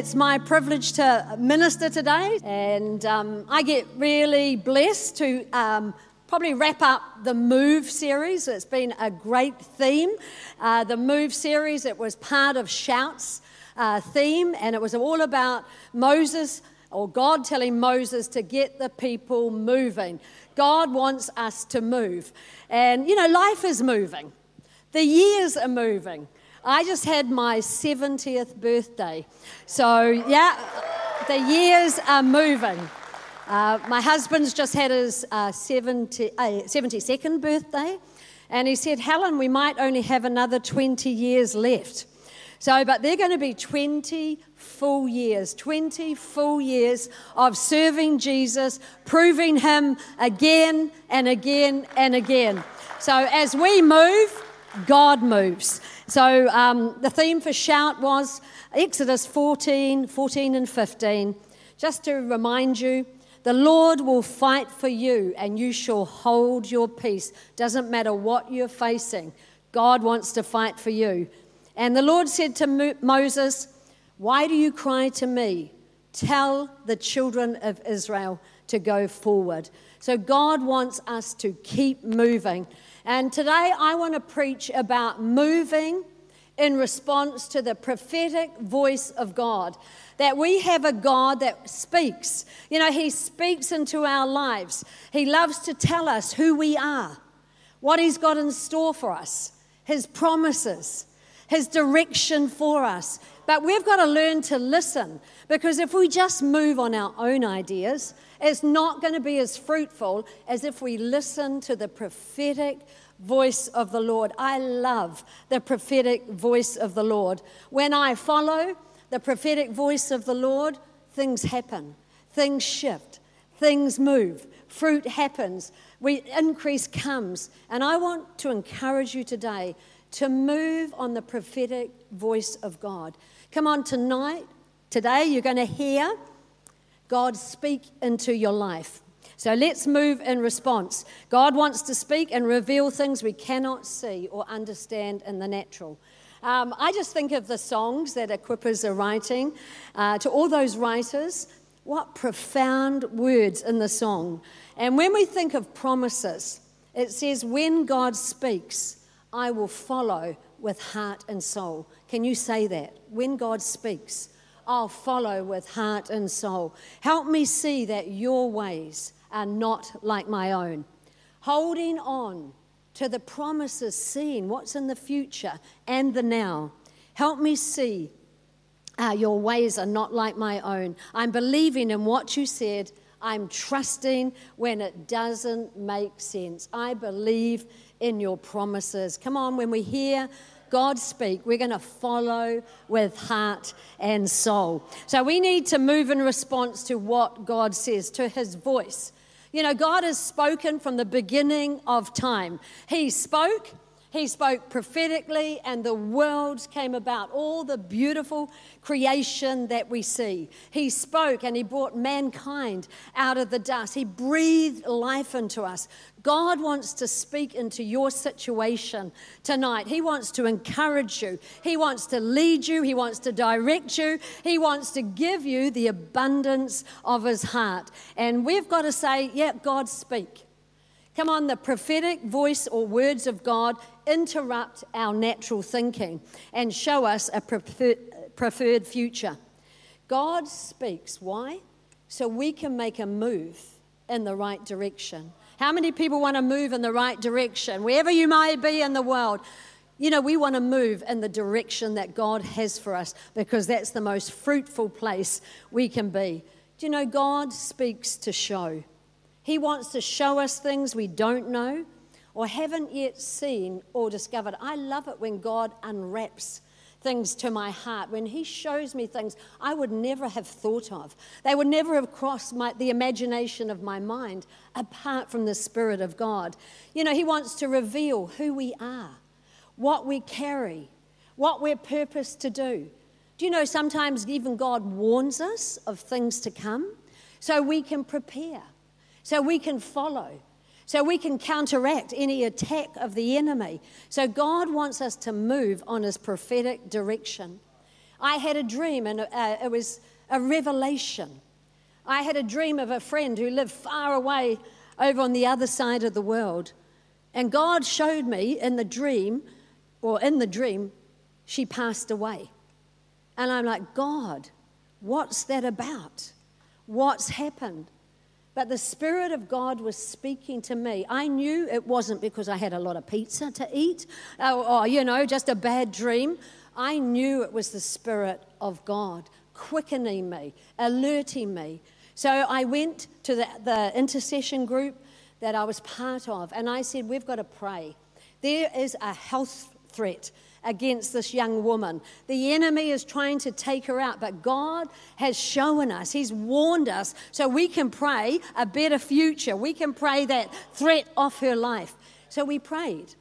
it's my privilege to minister today, and um, I get really blessed to um, probably wrap up the Move series. It's been a great theme. Uh, the Move series, it was part of Shout's uh, theme, and it was all about Moses or God telling Moses to get the people moving. God wants us to move. And, you know, life is moving, the years are moving. I just had my 70th birthday. So, yeah, the years are moving. Uh, my husband's just had his uh, 70, uh, 72nd birthday, and he said, Helen, we might only have another 20 years left. So, but they're going to be 20 full years, 20 full years of serving Jesus, proving Him again and again and again. So, as we move, God moves. So, um, the theme for Shout was Exodus 14, 14, and 15. Just to remind you, the Lord will fight for you and you shall hold your peace. Doesn't matter what you're facing, God wants to fight for you. And the Lord said to Moses, Why do you cry to me? Tell the children of Israel to go forward. So God wants us to keep moving. And today I want to preach about moving in response to the prophetic voice of God. That we have a God that speaks. You know, He speaks into our lives. He loves to tell us who we are, what He's got in store for us, His promises, His direction for us. But we've got to learn to listen because if we just move on our own ideas, it's not going to be as fruitful as if we listen to the prophetic voice of the Lord. I love the prophetic voice of the Lord. When I follow the prophetic voice of the Lord, things happen, things shift, things move, fruit happens, we, increase comes. And I want to encourage you today to move on the prophetic voice of God. Come on, tonight, today, you're going to hear God speak into your life. So let's move in response. God wants to speak and reveal things we cannot see or understand in the natural. Um, I just think of the songs that equippers are writing. Uh, to all those writers, what profound words in the song. And when we think of promises, it says, When God speaks, I will follow with heart and soul. Can you say that? When God speaks, I'll follow with heart and soul. Help me see that your ways are not like my own. Holding on to the promises, seeing what's in the future and the now. Help me see uh, your ways are not like my own. I'm believing in what you said. I'm trusting when it doesn't make sense. I believe in your promises. Come on, when we hear God speak, we're going to follow with heart and soul. So we need to move in response to what God says, to his voice. You know, God has spoken from the beginning of time. He spoke, He spoke prophetically, and the worlds came about, all the beautiful creation that we see. He spoke and He brought mankind out of the dust. He breathed life into us. God wants to speak into your situation tonight. He wants to encourage you. He wants to lead you. He wants to direct you. He wants to give you the abundance of His heart. And we've got to say, yeah, God, speak. Come on, the prophetic voice or words of God interrupt our natural thinking and show us a preferred future. God speaks. Why? So we can make a move in the right direction. How many people want to move in the right direction? Wherever you may be in the world, you know, we want to move in the direction that God has for us because that's the most fruitful place we can be. Do you know, God speaks to show. He wants to show us things we don't know or haven't yet seen or discovered. I love it when God unwraps things to my heart, when He shows me things I would never have thought of. They would never have crossed my, the imagination of my mind apart from the Spirit of God. You know, He wants to reveal who we are, what we carry, what we're purposed to do. Do you know sometimes even God warns us of things to come so we can prepare, so we can follow? so we can counteract any attack of the enemy. So God wants us to move on his prophetic direction. I had a dream, and uh, it was a revelation. I had a dream of a friend who lived far away over on the other side of the world. And God showed me in the dream, or in the dream, she passed away. And I'm like, God, what's that about? What's happened? But the Spirit of God was speaking to me. I knew it wasn't because I had a lot of pizza to eat or, or, you know, just a bad dream. I knew it was the Spirit of God quickening me, alerting me. So I went to the, the intercession group that I was part of, and I said, We've got to pray. There is a health threat against this young woman. The enemy is trying to take her out, but God has shown us, He's warned us, so we can pray a better future. We can pray that threat off her life. So we prayed.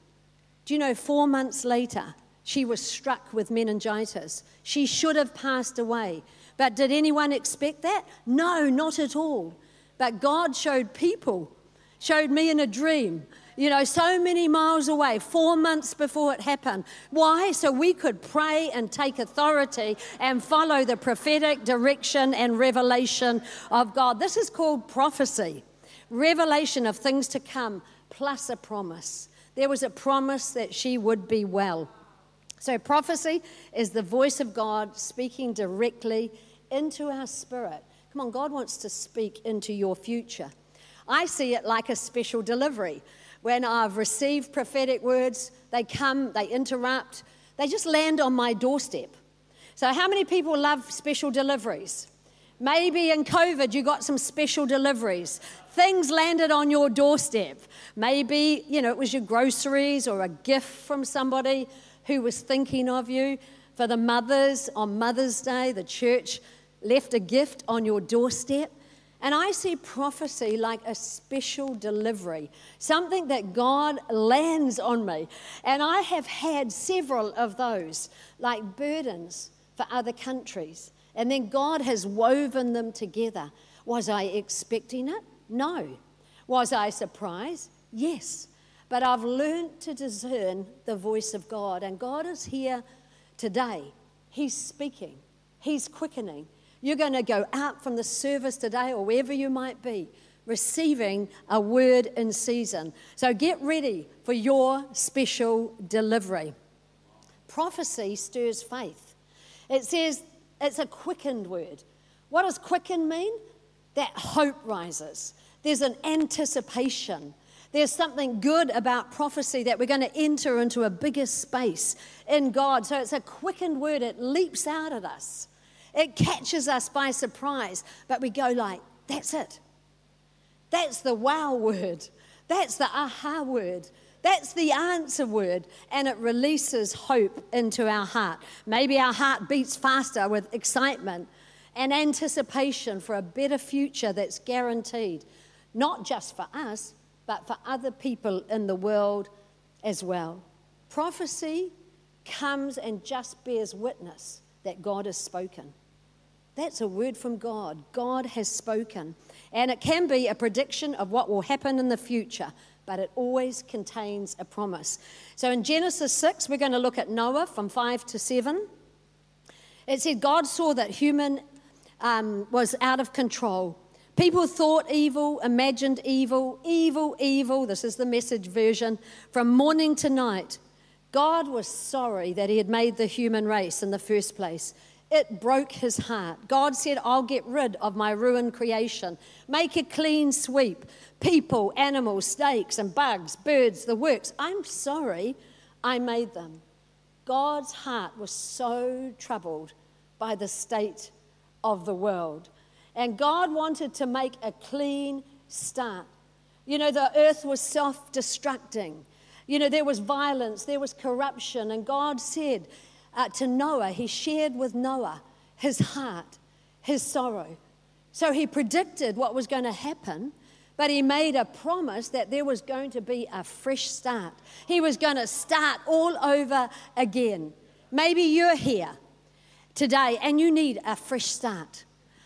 Do you know, four months later, she was struck with meningitis. She should have passed away. But did anyone expect that? No, not at all. But God showed people, showed me in a dream you know, so many miles away, four months before it happened. Why? So we could pray and take authority and follow the prophetic direction and revelation of God. This is called prophecy revelation of things to come, plus a promise. There was a promise that she would be well. So, prophecy is the voice of God speaking directly into our spirit. Come on, God wants to speak into your future. I see it like a special delivery when I've received prophetic words, they come, they interrupt, they just land on my doorstep. So, how many people love special deliveries? Maybe in COVID you got some special deliveries. Things landed on your doorstep. Maybe, you know, it was your groceries or a gift from somebody who was thinking of you. For the mothers on Mother's Day, the church left a gift on your doorstep. And I see prophecy like a special delivery, something that God lands on me. And I have had several of those, like burdens for other countries. And then God has woven them together. Was I expecting it? No. Was I surprised? Yes. But I've learned to discern the voice of God. And God is here today. He's speaking, He's quickening. You're going to go out from the service today or wherever you might be, receiving a word in season. So get ready for your special delivery. Prophecy stirs faith. It says it's a quickened word. What does quicken mean? That hope rises. There's an anticipation. There's something good about prophecy that we're going to enter into a bigger space in God. So it's a quickened word, it leaps out at us. It catches us by surprise, but we go like, that's it. That's the wow word. That's the aha word. That's the answer word, and it releases hope into our heart. Maybe our heart beats faster with excitement and anticipation for a better future that's guaranteed, not just for us, but for other people in the world as well. Prophecy comes and just bears witness that God has spoken. That's a word from God. God has spoken. And it can be a prediction of what will happen in the future, but it always contains a promise. So in Genesis 6, we're going to look at Noah from 5 to 7. It said, God saw that human um, was out of control. People thought evil, imagined evil, evil, evil. This is the message version. From morning to night, God was sorry that He had made the human race in the first place. It broke his heart. God said, I'll get rid of my ruined creation, make a clean sweep. People, animals, snakes, and bugs, birds, the works. I'm sorry I made them. God's heart was so troubled by the state of the world. And God wanted to make a clean start. You know, the earth was self destructing. You know, there was violence, there was corruption. And God said, uh, to Noah, he shared with Noah his heart, his sorrow. So he predicted what was going to happen, but he made a promise that there was going to be a fresh start. He was going to start all over again. Maybe you're here today and you need a fresh start.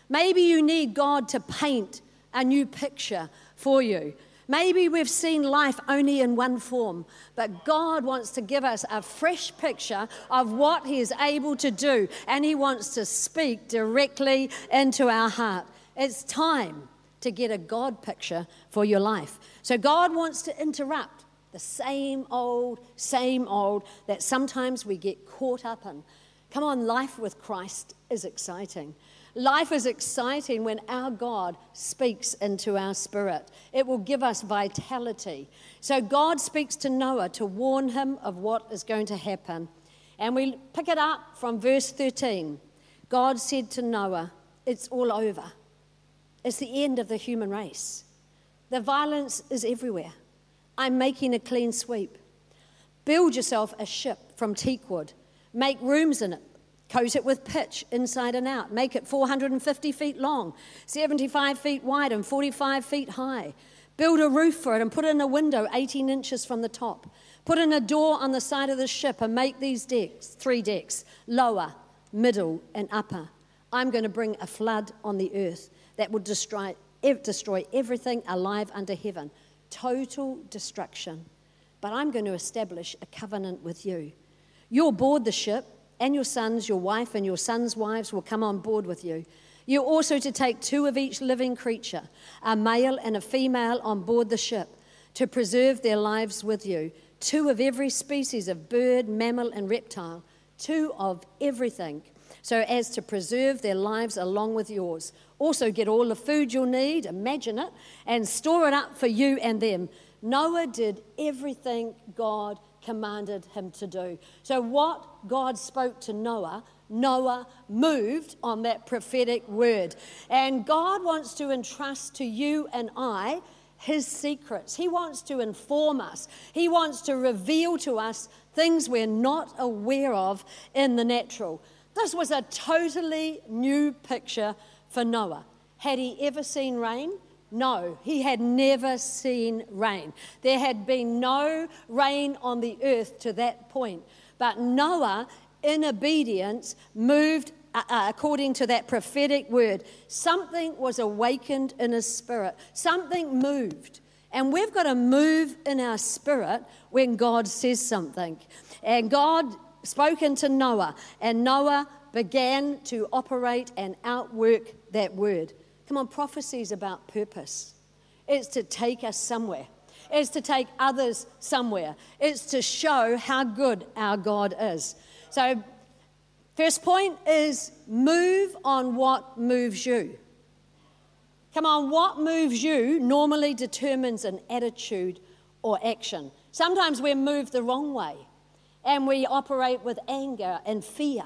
Maybe you need God to paint a new picture for you. Maybe we've seen life only in one form, but God wants to give us a fresh picture of what He is able to do, and He wants to speak directly into our heart. It's time to get a God picture for your life. So, God wants to interrupt the same old, same old that sometimes we get caught up in. Come on, life with Christ is exciting. Life is exciting when our God speaks into our spirit. It will give us vitality. So God speaks to Noah to warn him of what is going to happen. And we pick it up from verse 13. God said to Noah, It's all over. It's the end of the human race. The violence is everywhere. I'm making a clean sweep. Build yourself a ship from teakwood. Make rooms in it Coat it with pitch inside and out. Make it 450 feet long, 75 feet wide, and 45 feet high. Build a roof for it and put in a window 18 inches from the top. Put in a door on the side of the ship and make these decks, three decks, lower, middle, and upper. I'm going to bring a flood on the earth that will destroy, destroy everything alive under heaven. Total destruction. But I'm going to establish a covenant with you. You'll board the ship and your sons, your wife, and your sons' wives will come on board with you. You're also to take two of each living creature, a male and a female, on board the ship to preserve their lives with you. Two of every species of bird, mammal, and reptile. Two of everything, so as to preserve their lives along with yours. Also, get all the food you'll need, imagine it, and store it up for you and them. Noah did everything God commanded him to do. So, what God spoke to Noah, Noah moved on that prophetic word. And God wants to entrust to you and I his secrets. He wants to inform us, He wants to reveal to us things we're not aware of in the natural. This was a totally new picture for Noah. Had he ever seen rain? No, he had never seen rain. There had been no rain on the earth to that point. But Noah, in obedience, moved uh, uh, according to that prophetic word. Something was awakened in his spirit, something moved. And we've got to move in our spirit when God says something. And God spoke into Noah, and Noah began to operate and outwork that word. Come on, prophecy is about purpose. It's to take us somewhere. It's to take others somewhere. It's to show how good our God is. So, first point is move on what moves you. Come on, what moves you normally determines an attitude or action. Sometimes we're moved the wrong way and we operate with anger and fear.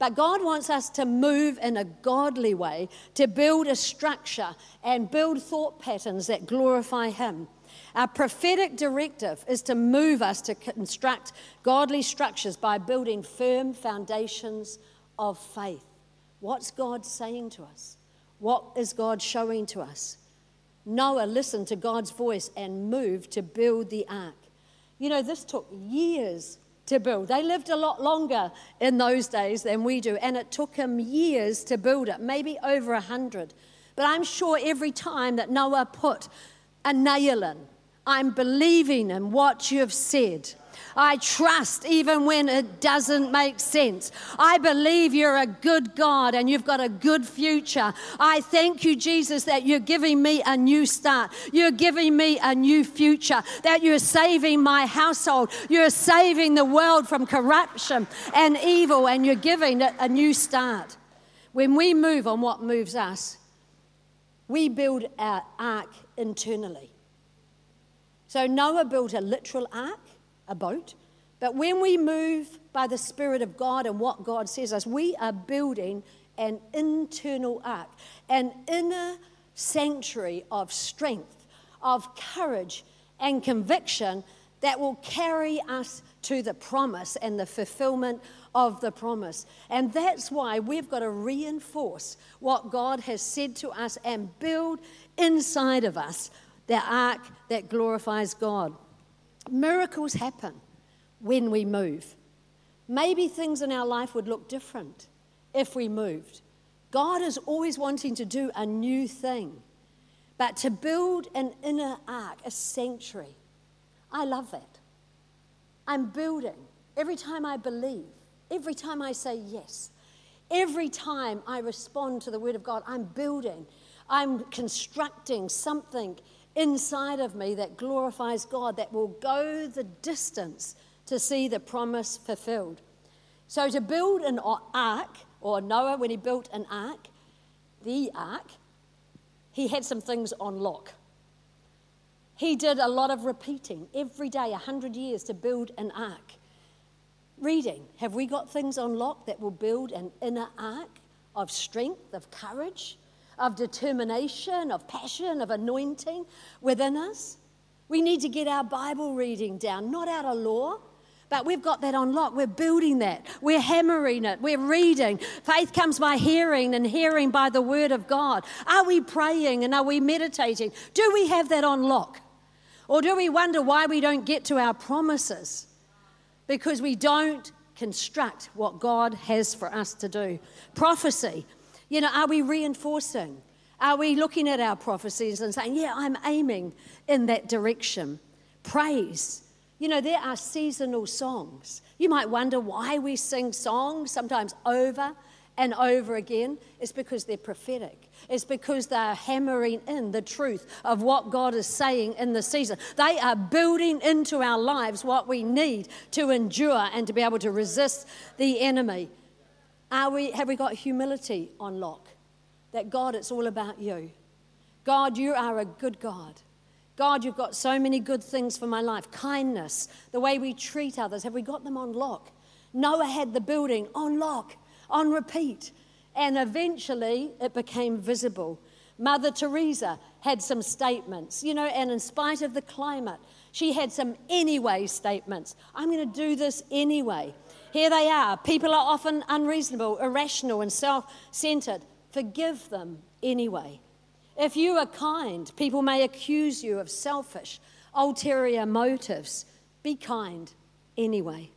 But God wants us to move in a godly way, to build a structure and build thought patterns that glorify Him. Our prophetic directive is to move us to construct godly structures by building firm foundations of faith. What's God saying to us? What is God showing to us? Noah listened to God's voice and moved to build the ark. You know, this took years to build. They lived a lot longer in those days than we do, and it took them years to build it, maybe over a hundred. But I'm sure every time that Noah put a nail in, I'm believing in what you've said. I trust even when it doesn't make sense. I believe you're a good God and you've got a good future. I thank you, Jesus, that you're giving me a new start. You're giving me a new future, that you're saving my household. You're saving the world from corruption and evil, and you're giving it a new start. When we move on what moves us, we build our ark internally. So Noah built a literal ark a boat. But when we move by the Spirit of God and what God says us, we are building an internal ark, an inner sanctuary of strength, of courage, and conviction that will carry us to the promise and the fulfillment of the promise. And that's why we've got to reinforce what God has said to us and build inside of us the ark that glorifies God. Miracles happen when we move. Maybe things in our life would look different if we moved. God is always wanting to do a new thing. But to build an inner ark, a sanctuary, I love that. I'm building every time I believe, every time I say yes, every time I respond to the Word of God, I'm building, I'm constructing something inside of me that glorifies God, that will go the distance to see the promise fulfilled. So, to build an ark, or Noah, when he built an ark, the ark, he had some things on lock. He did a lot of repeating every day, 100 years to build an ark. Reading, have we got things on lock that will build an inner ark of strength, of courage, of determination, of passion, of anointing within us? We need to get our Bible reading down, not out of law, but we've got that on lock. We're building that. We're hammering it. We're reading. Faith comes by hearing, and hearing by the word of God. Are we praying and are we meditating? Do we have that on lock? Or do we wonder why we don't get to our promises? Because we don't construct what God has for us to do. Prophecy. You know, are we reinforcing? Are we looking at our prophecies and saying, yeah, I'm aiming in that direction? Praise. You know, there are seasonal songs. You might wonder why we sing songs sometimes over and over again. It's because they're prophetic. It's because they're hammering in the truth of what God is saying in the season. They are building into our lives what we need to endure and to be able to resist the enemy. Are we, have we got humility on lock? That God, it's all about you. God, you are a good God. God, you've got so many good things for my life. Kindness, the way we treat others. Have we got them on lock? Noah had the building on lock, on repeat. And eventually it became visible. Mother Teresa had some statements, you know, and in spite of the climate, she had some anyway statements. I'm going to do this anyway. Here they are. People are often unreasonable, irrational, and self centered. Forgive them anyway. If you are kind, people may accuse you of selfish, ulterior motives. Be kind anyway.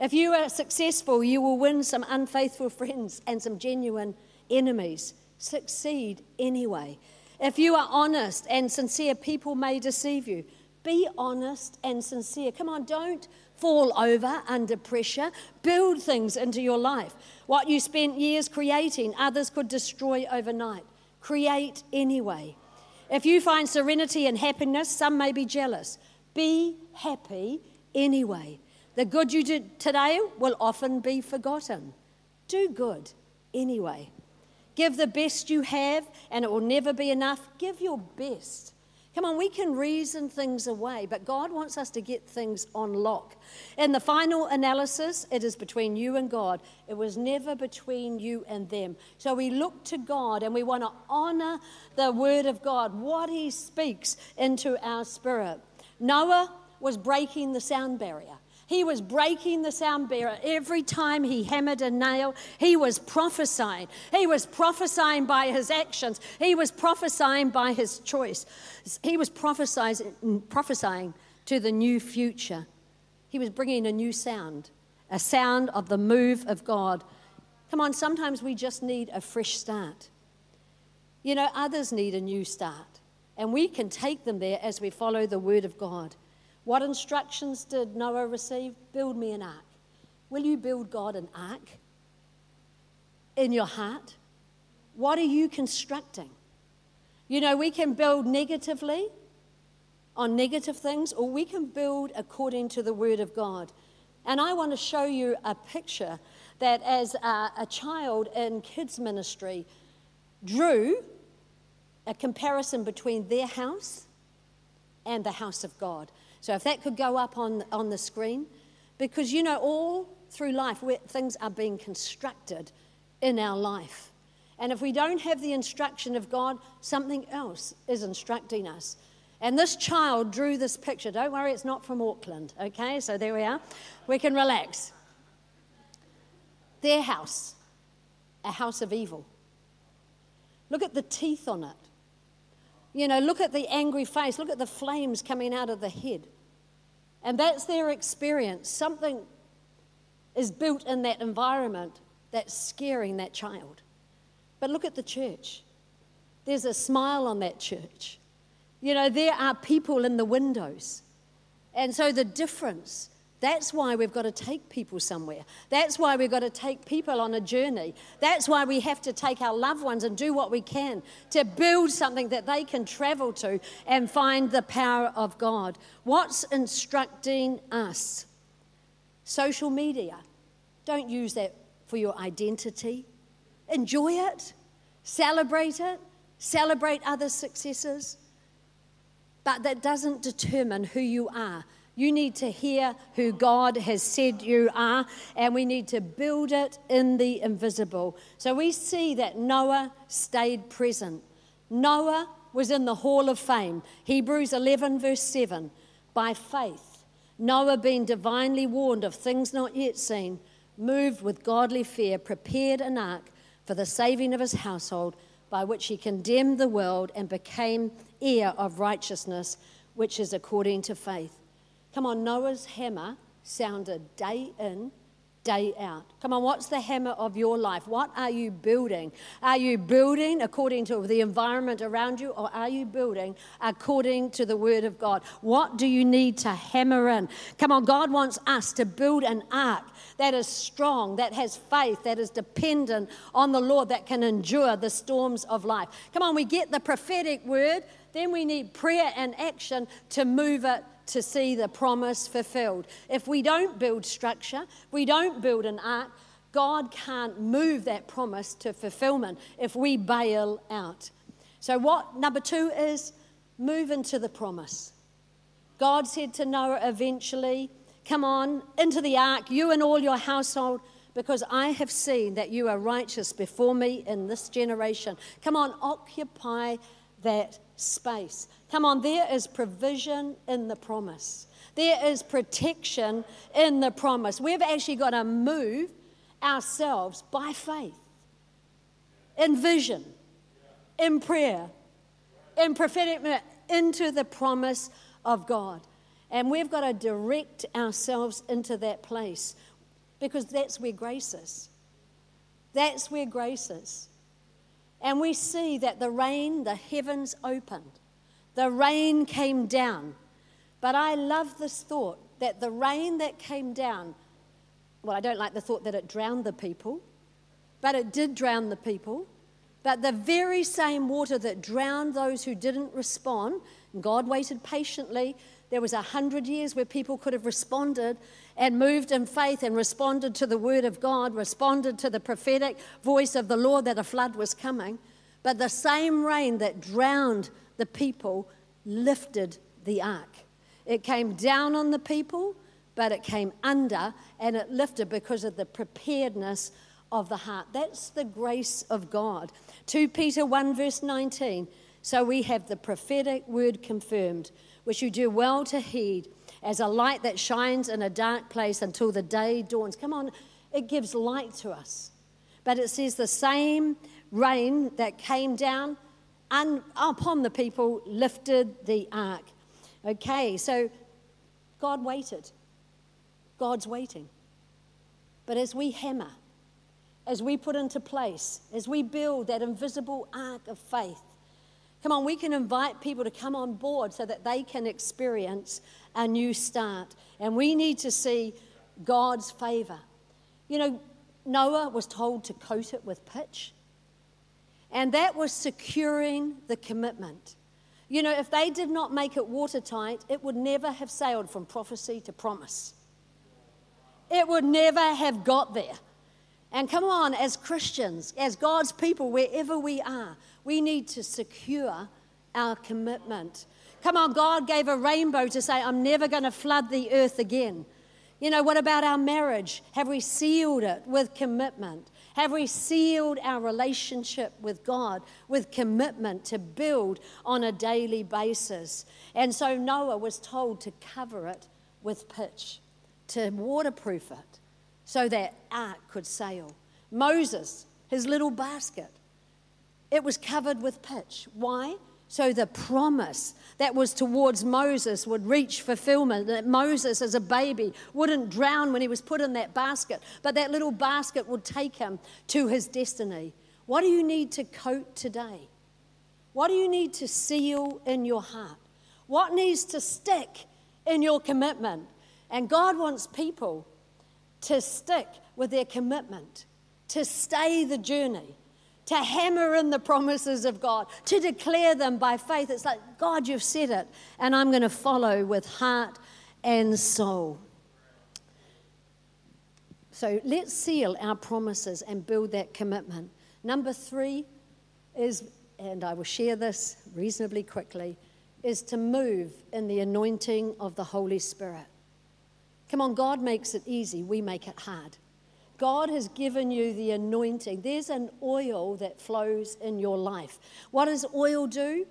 If you are successful, you will win some unfaithful friends and some genuine enemies. Succeed anyway. If you are honest and sincere, people may deceive you. Be honest and sincere. Come on, don't fall over under pressure. Build things into your life. What you spent years creating, others could destroy overnight. Create anyway. If you find serenity and happiness, some may be jealous. Be happy anyway. The good you did today will often be forgotten. Do good anyway. Give the best you have, and it will never be enough. Give your best. Come on, we can reason things away, but God wants us to get things on lock. In the final analysis, it is between you and God. It was never between you and them. So we look to God and we want to honor the word of God, what He speaks into our spirit. Noah was breaking the sound barrier. He was breaking the sound barrier every time he hammered a nail. He was prophesying. He was prophesying by his actions. He was prophesying by his choice. He was prophesying, prophesying to the new future. He was bringing a new sound, a sound of the move of God. Come on, sometimes we just need a fresh start. You know, others need a new start, and we can take them there as we follow the word of God. What instructions did Noah receive? Build me an ark. Will you build God an ark in your heart? What are you constructing? You know, we can build negatively on negative things, or we can build according to the Word of God. And I want to show you a picture that, as a, a child in kids' ministry, drew a comparison between their house and the house of God. So if that could go up on, on the screen, because you know, all through life, things are being constructed in our life. And if we don't have the instruction of God, something else is instructing us. And this child drew this picture. Don't worry, it's not from Auckland, okay? So there we are. We can relax. Their house, a house of evil. Look at the teeth on it. You know, look at the angry face, look at the flames coming out of the head. And that's their experience. Something is built in that environment that's scaring that child. But look at the church. there's a smile on that church. You know, there are people in the windows. And so the difference that's why we've got to take people somewhere. That's why we've got to take people on a journey. That's why we have to take our loved ones and do what we can to build something that they can travel to and find the power of God. What's instructing us? Social media. Don't use that for your identity. Enjoy it, celebrate it, celebrate other successes. But that doesn't determine who you are you need to hear who God has said you are, and we need to build it in the invisible. So we see that Noah stayed present. Noah was in the hall of fame. Hebrews 11, verse 7. By faith, Noah, being divinely warned of things not yet seen, moved with godly fear, prepared an ark for the saving of his household, by which he condemned the world and became heir of righteousness, which is according to faith. Come on, Noah's hammer sounded day in, day out. Come on, what's the hammer of your life? What are you building? Are you building according to the environment around you, or are you building according to the Word of God? What do you need to hammer in? Come on, God wants us to build an ark that is strong, that has faith, that is dependent on the Lord, that can endure the storms of life. Come on, we get the prophetic word, then we need prayer and action to move it to see the promise fulfilled. If we don't build structure, we don't build an ark, God can't move that promise to fulfillment if we bail out. So, what number two is move into the promise. God said to Noah eventually, Come on into the ark, you and all your household, because I have seen that you are righteous before me in this generation. Come on, occupy that space. Come on, there is provision in the promise. There is protection in the promise. We've actually got to move ourselves by faith, in vision, in prayer, in prophetic, into the promise of God. And we've got to direct ourselves into that place because that's where grace is. That's where grace is. And we see that the rain, the heavens opened, the rain came down. But I love this thought that the rain that came down, well, I don't like the thought that it drowned the people, but it did drown the people. But the very same water that drowned those who didn't respond, God waited patiently. There was a hundred years where people could have responded and moved in faith and responded to the word of God, responded to the prophetic voice of the Lord that a flood was coming. But the same rain that drowned the people lifted the ark. It came down on the people, but it came under and it lifted because of the preparedness of the heart. That's the grace of God. 2 Peter 1, verse 19. So we have the prophetic word confirmed, which you do well to heed as a light that shines in a dark place until the day dawns. Come on, it gives light to us. But it says the same rain that came down upon the people lifted the ark. Okay, so God waited. God's waiting. But as we hammer, as we put into place, as we build that invisible ark of faith, come on, we can invite people to come on board so that they can experience a new start. And we need to see God's favor. You know, Noah was told to coat it with pitch, and that was securing the commitment. You know, if they did not make it watertight, it would never have sailed from prophecy to promise. It would never have got there. And come on, as Christians, as God's people, wherever we are, we need to secure our commitment. Come on, God gave a rainbow to say, I'm never going to flood the earth again. You know, what about our marriage? Have we sealed it with commitment? Have we sealed our relationship with God with commitment to build on a daily basis? And so Noah was told to cover it with pitch, to waterproof it, so that ark could sail. Moses, his little basket, it was covered with pitch. Why? So the promise that was towards Moses would reach fulfillment, that Moses as a baby wouldn't drown when he was put in that basket, but that little basket would take him to his destiny. What do you need to coat today? What do you need to seal in your heart? What needs to stick in your commitment? And God wants people to stick with their commitment, to stay the journey, to hammer in the promises of God, to declare them by faith. It's like, God, you've said it, and I'm going to follow with heart and soul. So let's seal our promises and build that commitment. Number three is, and I will share this reasonably quickly, is to move in the anointing of the Holy Spirit. Come on, God makes it easy, we make it hard. God has given you the anointing. There's an oil that flows in your life. What does oil do?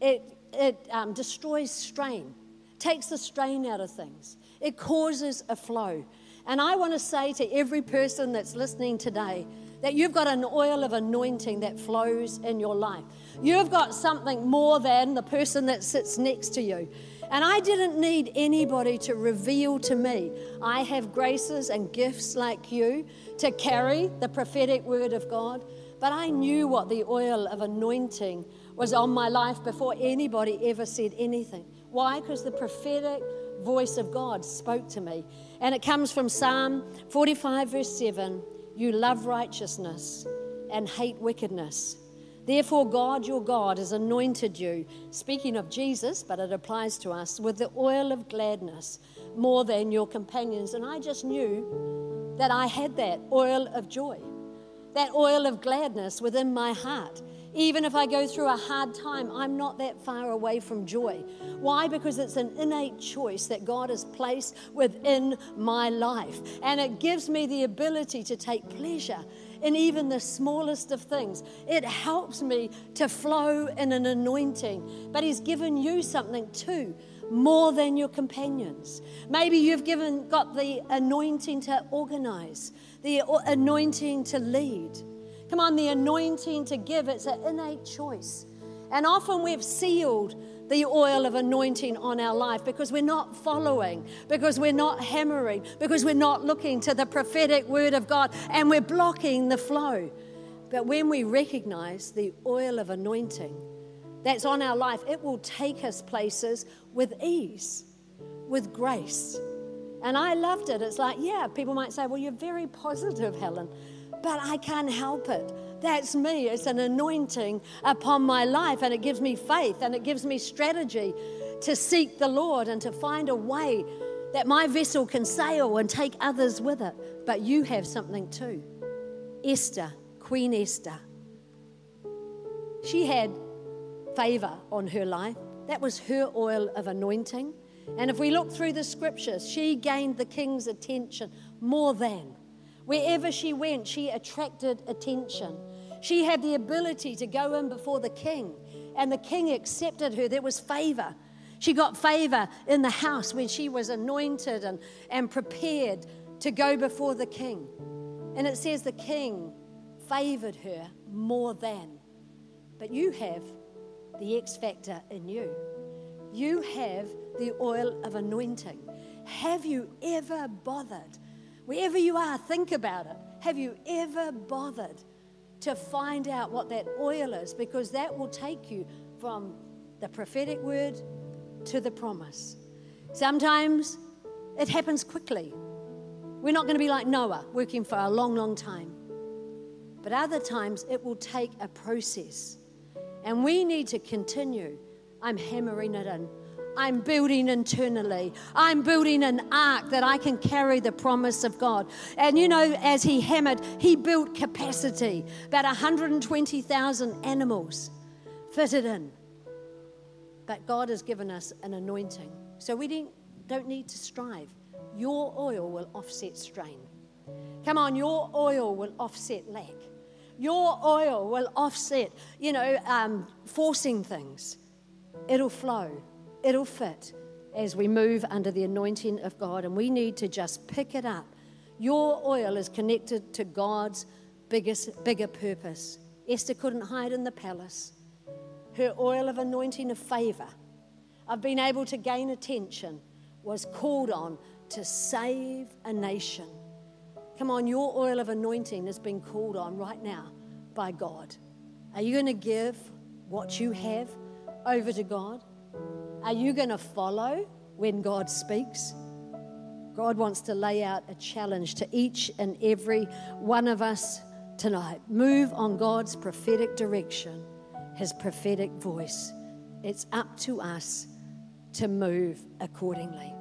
It, it um, destroys strain, takes the strain out of things, it causes a flow. And I want to say to every person that's listening today that you've got an oil of anointing that flows in your life. You've got something more than the person that sits next to you. And I didn't need anybody to reveal to me. I have graces and gifts like you to carry the prophetic word of God. But I knew what the oil of anointing was on my life before anybody ever said anything. Why? Because the prophetic voice of God spoke to me. And it comes from Psalm 45, verse 7 You love righteousness and hate wickedness. Therefore, God your God has anointed you, speaking of Jesus, but it applies to us, with the oil of gladness more than your companions. And I just knew that I had that oil of joy, that oil of gladness within my heart. Even if I go through a hard time, I'm not that far away from joy. Why? Because it's an innate choice that God has placed within my life. And it gives me the ability to take pleasure in even the smallest of things. It helps me to flow in an anointing. But He's given you something too, more than your companions. Maybe you've given got the anointing to organize, the anointing to lead. Come on, the anointing to give, it's an innate choice. And often we've sealed the oil of anointing on our life because we're not following, because we're not hammering, because we're not looking to the prophetic word of God and we're blocking the flow. But when we recognize the oil of anointing that's on our life, it will take us places with ease, with grace. And I loved it. It's like, yeah, people might say, well, you're very positive, Helen, but I can't help it. That's me. It's an anointing upon my life, and it gives me faith and it gives me strategy to seek the Lord and to find a way that my vessel can sail and take others with it. But you have something too. Esther, Queen Esther, she had favor on her life. That was her oil of anointing. And if we look through the scriptures, she gained the king's attention more than. Wherever she went, she attracted attention. She had the ability to go in before the king, and the king accepted her. There was favor. She got favor in the house when she was anointed and, and prepared to go before the king. And it says the king favored her more than. But you have the X factor in you. You have the oil of anointing. Have you ever bothered? Wherever you are, think about it. Have you ever bothered to find out what that oil is because that will take you from the prophetic word to the promise. Sometimes it happens quickly. We're not going to be like Noah, working for a long, long time. But other times it will take a process. And we need to continue. I'm hammering it in. I'm building internally. I'm building an ark that I can carry the promise of God. And you know, as he hammered, he built capacity. About 120,000 animals fitted in. But God has given us an anointing. So we don't need to strive. Your oil will offset strain. Come on, your oil will offset lack. Your oil will offset, you know, um, forcing things. It'll flow it'll fit as we move under the anointing of God, and we need to just pick it up. Your oil is connected to God's biggest, bigger purpose. Esther couldn't hide in the palace. Her oil of anointing of favor, of being able to gain attention, was called on to save a nation. Come on, your oil of anointing has been called on right now by God. Are you going to give what you have over to God? Are you going to follow when God speaks? God wants to lay out a challenge to each and every one of us tonight. Move on God's prophetic direction, His prophetic voice. It's up to us to move accordingly.